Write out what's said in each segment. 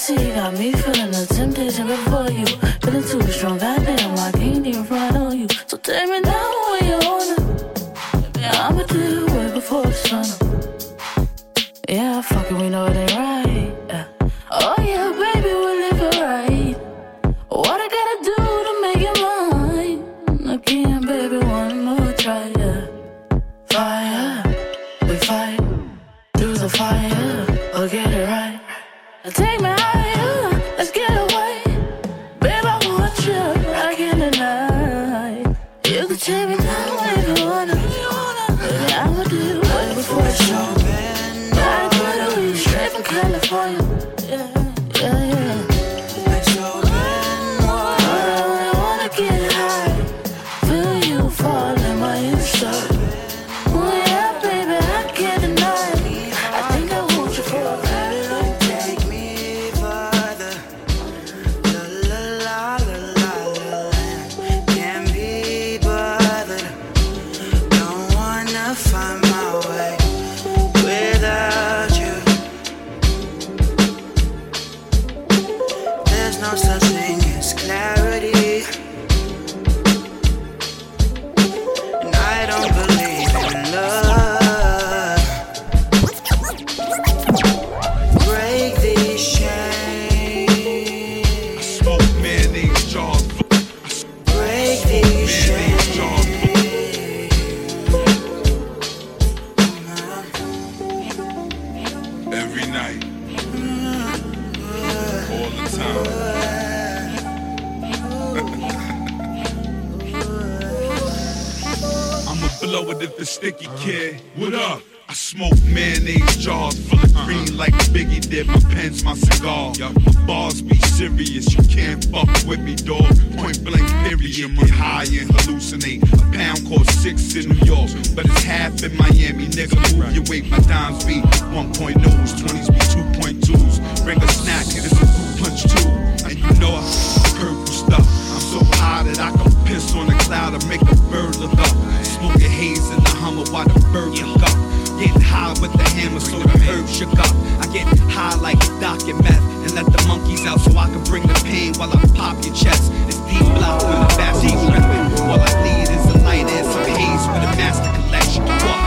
see, got me feeling the temptation before you. Feeling too strong, goddamn, I can't from time. I'ma blow it if the sticky kid. What up? I smoke mayonnaise jars full of green like Biggie did. My pen's my cigar. My bars be serious. You can't fuck with me, dog. Point blank, period. Get high and hallucinate. A pound costs six in New York, but it's half in Miami. Nigga, move your weight. My dimes be 1.0s, 20s be 2.2s. Bring a snack, it's a punch too. And you know I purple stuff. I'm so high that I can piss on a cloud and make a bird look up. Smoking haze in the Hummer while the bird look up. Getting high with the hammer so the herb shook up. I get high like Doc and meth and let the monkeys out so I can bring the pain while I pop your chest. It's deep block when the backseat's ripping. All I need is a light and some haze with the master collection. What?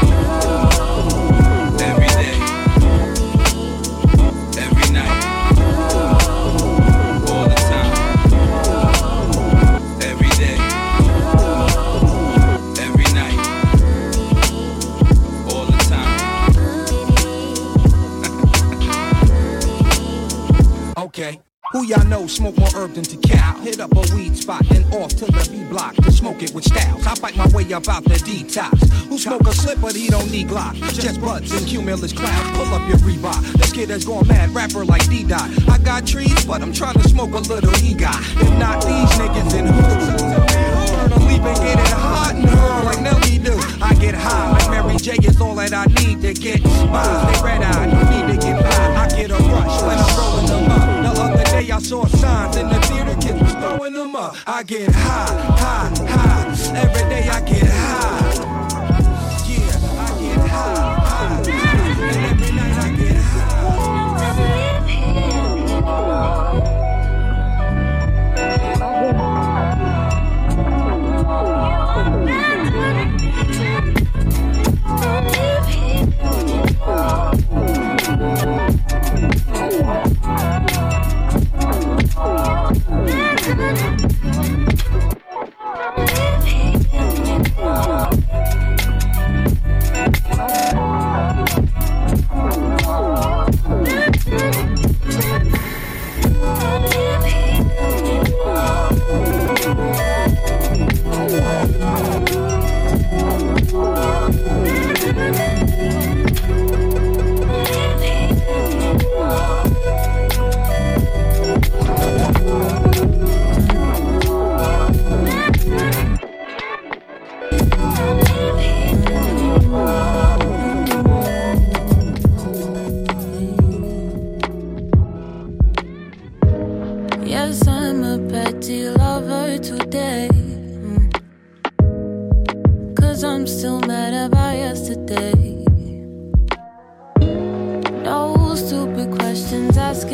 Y'all know smoke more herb than Cal? Hit up a weed spot and off to the B block to smoke it with styles. I fight my way up out the detox. Who smoke a slip but he don't need Glock? Just buds and cumulus clouds. Pull up your Reebok. This kid has gone mad, rapper like D Dot. I got trees, but I'm trying to smoke a little EGOT. If not these niggas in who? Turn a leap and get it hot and hard like Nelly do. I get high like Mary J is all that I need to get by. They red eye, need to get by. I get a rush when I'm rolling I saw signs in the theater, kids was throwing them up. I get high, high, high. Every day I get high.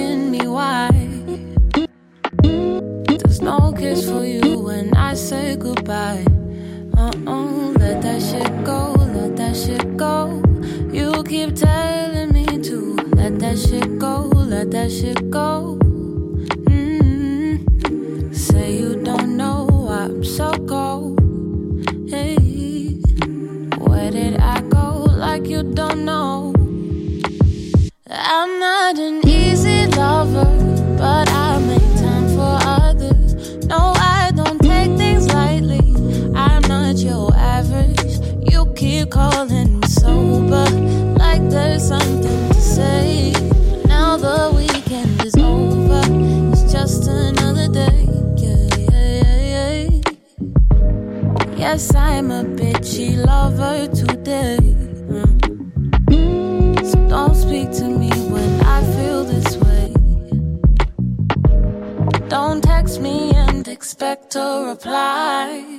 asking me why. There's no kiss for you when I say goodbye. Uh oh, let that shit go, let that shit go. You keep telling me to let that shit go, let that shit go. guess I'm a bitchy lover today. So don't speak to me when I feel this way. Don't text me and expect a reply.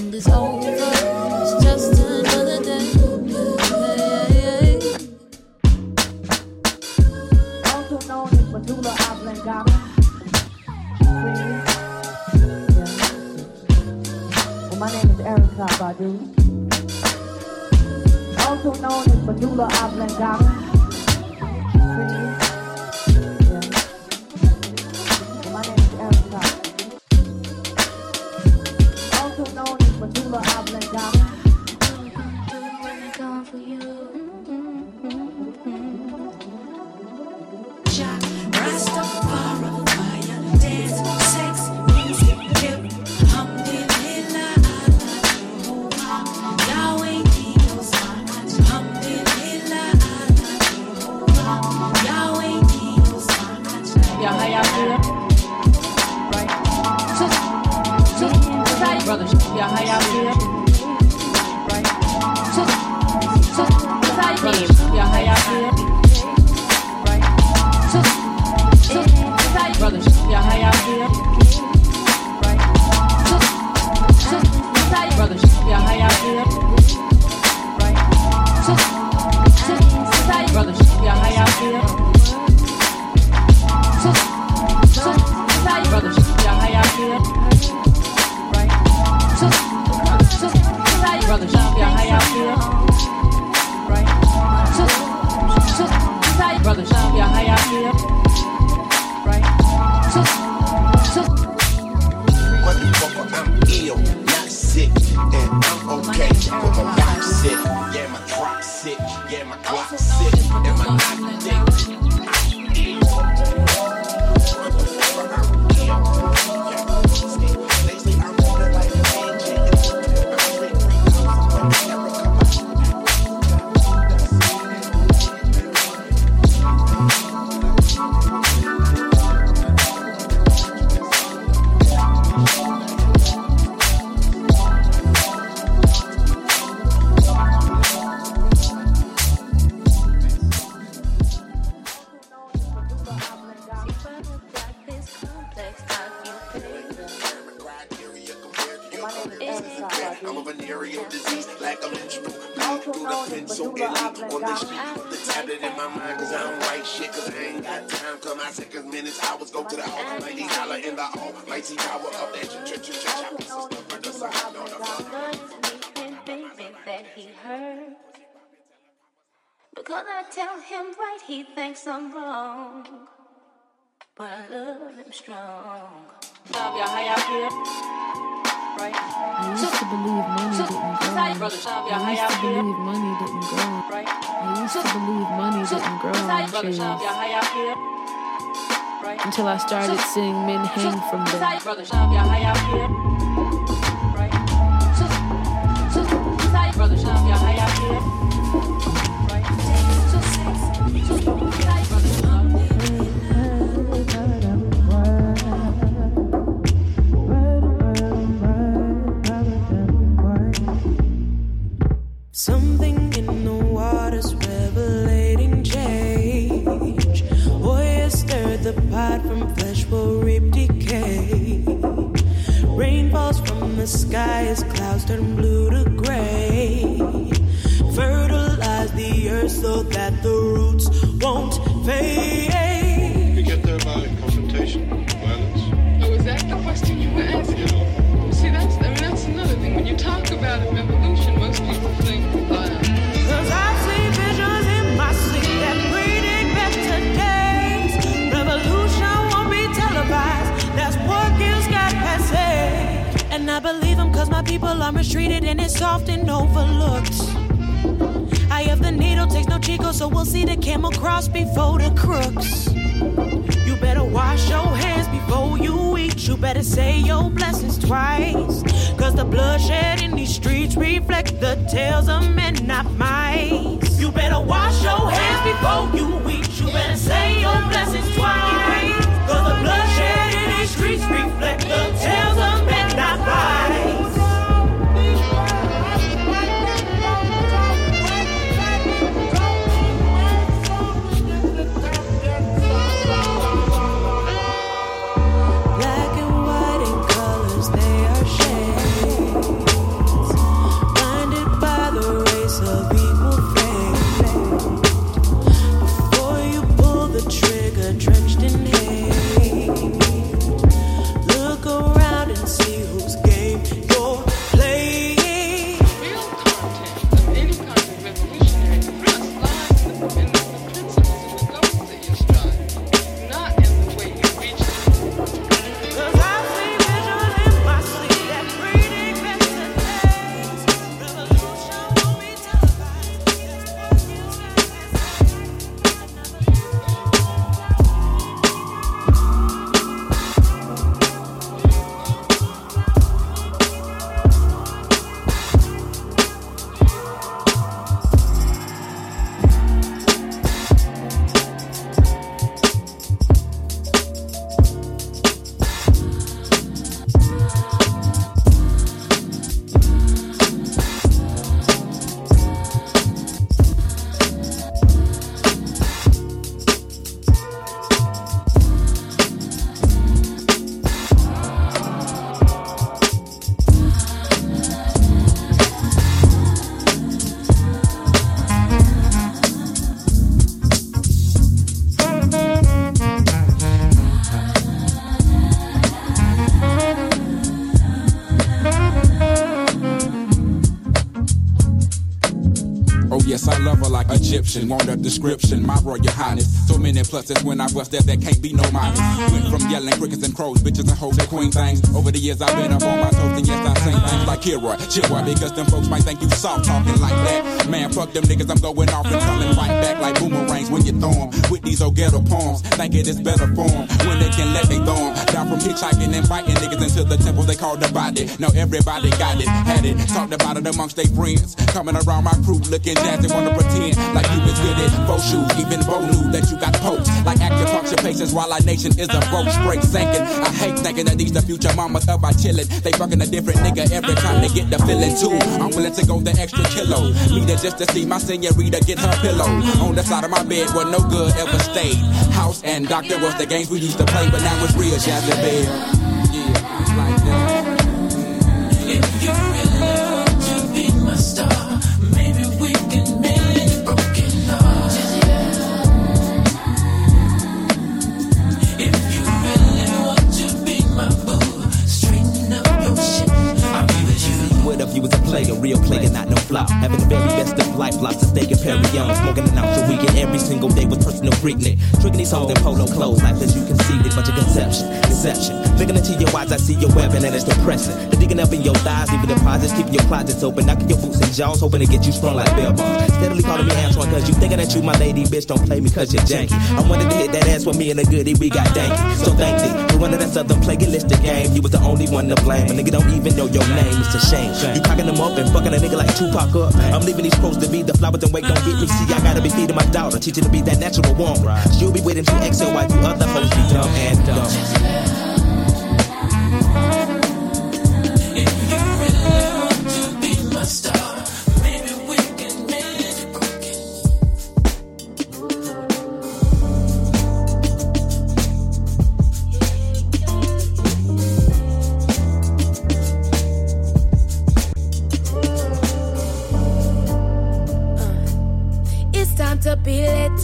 and it's over. Strong. Love y'all, how y'all feel? Right? I used to believe money didn't grow. society, brothers, love y'all, how I used to believe money didn't grow. Right? I used to believe money didn't grow on trees. love y'all, how y'all feel? Right? Until I started seeing men hang from them. Before the crooks. You better wash your hands before you eat. You better say your blessings twice. Cause the bloodshed in these streets reflect the tales of men, not mice. You better wash your hands before you eat. You better say your blessings twice. Cause the bloodshed in these streets reflect the tales Oh yes, I love her like Egyptian. Want a description, my royal highness. So many pluses when I bust that, there can't be no minus. Went from yelling crickets and crows, bitches and hoes to queen things. Over the years I've been up on my toes and yes I sing things like Kira, Chihuahua, because them folks might think you soft talking like that. Man, fuck them niggas, I'm going off and coming right back like boomerangs when you throw 'em. With these old ghetto poems, think it is better form when they can let me throw 'em. Down from hitchhiking and biting niggas into the temple they call the body. Now everybody got it, had it, talked about it amongst their friends. Coming around my crew looking jazzy, wanna pretend like you was good at faux shoes. Even Bo knew that you got poked. Like acupuncture patients while our nation is a broke straight sinking. I hate thinking that these the future mamas of our chillin'. They fucking a different nigga every time they get the feeling too. I'm willing to go the extra kilo. Me there just to see my senorita get her pillow. On the side of my bed where no good ever stayed. House and doctor was the games we used to play, but now it's real Jazzy Belle. Yeah, Having the very best of life, lots of steak and Perry Young. Smoking an ounce a weekend every single day with personal freaknik. Tricking these hoes in polo clothes, life as you can see it, bunch of conception, deception. Looking into your eyes, I see your weapon and it's depressing. The digging up in your thighs, leaving deposits, keeping your closets open, knocking your boots and jaws, hoping to get you sprung like bell bars. Steadily calling me Antwan, cause you thinking that you my lady, bitch, don't play me cause you're janky. I wanted to hit that ass with me and a goodie, we got danky. So thank thee. For one of that southern plagiaristic game, you was the only one to blame. A nigga don't even know your name, it's a shame. You cocking them up and fucking a nigga like Tupac up. I'm leaving these pros to be the flowers and wait, don't get me. See, I gotta be feeding my daughter, teaching to be that natural woman. She'll be waiting to exhale while you other hoes be dumb and dumb.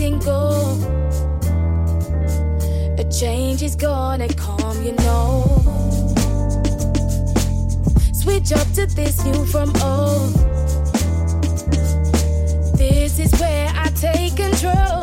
Letting go. A change is gonna come, you know. Switch up to this new from old. This is where I take control.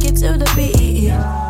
rock it to the beat.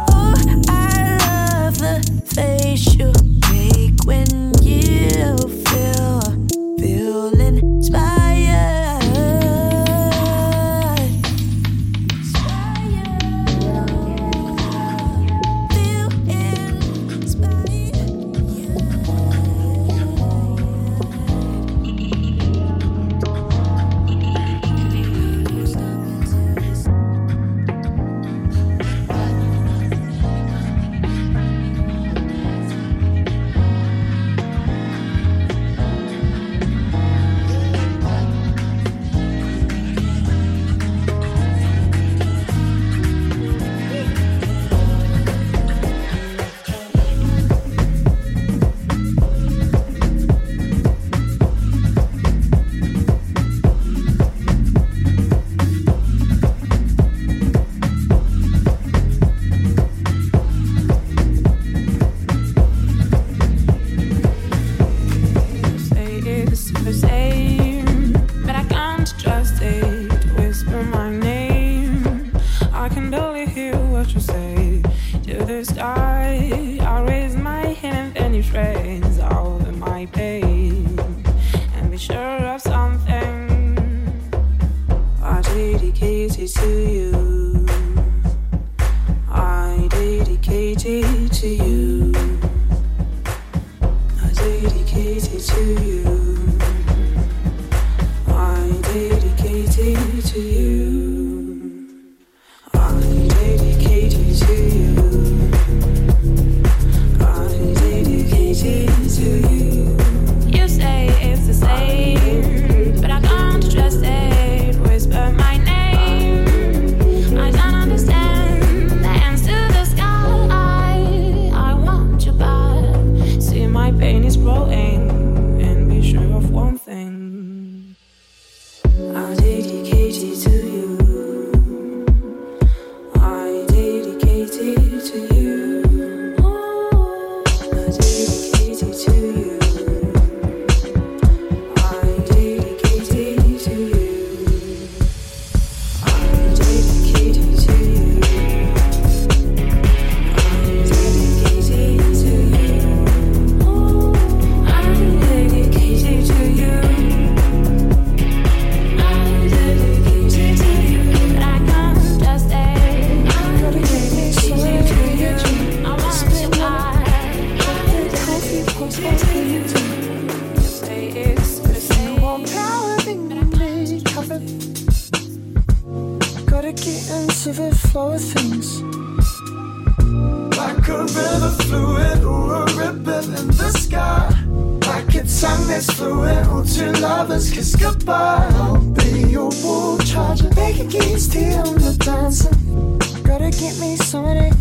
i did you?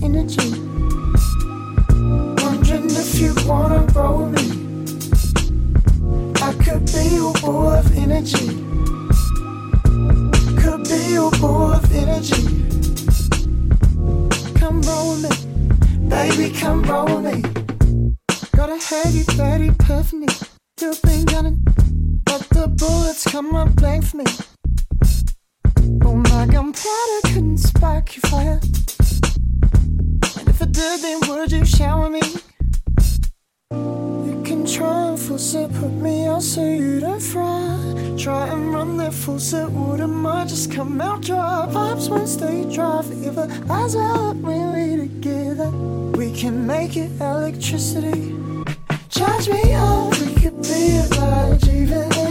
energy. Wondering if you wanna roll me. I could be your ball of energy. Could be your ball of energy. Come roll me, baby, come roll me. Gotta have you dirty perfectly. You've been gunning, but the bullets come up blank for me. Oh my, I'm proud I couldn't spark your fire good, then would you shower me? You can try and force it, put me out so you don't fry. Try and run that force it, wouldn't mind just come out dry. Vibes won't stay dry forever. Eyes out when we together. We can make it electricity. Charge me up, we could be a vibe, even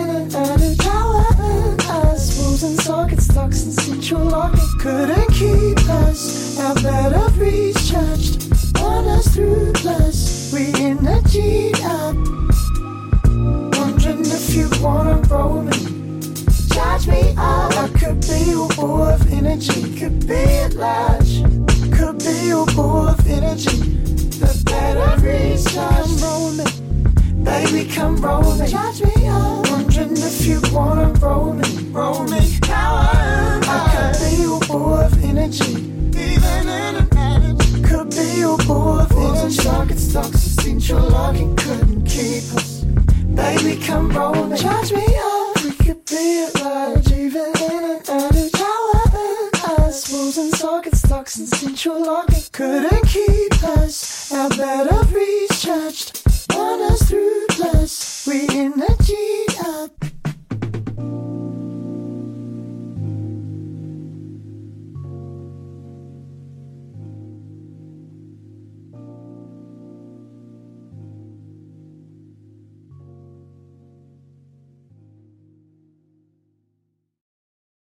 Fuse and socket stuck in situ locket couldn't keep us. Out that I've recharged on us through plus we energied up. Wondering if you wanna roll me. Charge me up. I could be your ball of energy. Could be at large. Could be your ball of energy. The better recharge roll me baby, come roll me. Charge me up. Wondering if you wanna roll me, roll me. Am I? Could be your ball of energy, even in an energy. Could be your ball of energy. Socket stocks, central locking couldn't keep us. Baby, come roll me. Charge me up. We could be at large, even in a adage. However, us and socket stocks and central locking couldn't keep us. Our batteries charged, run us through plus. We energy up.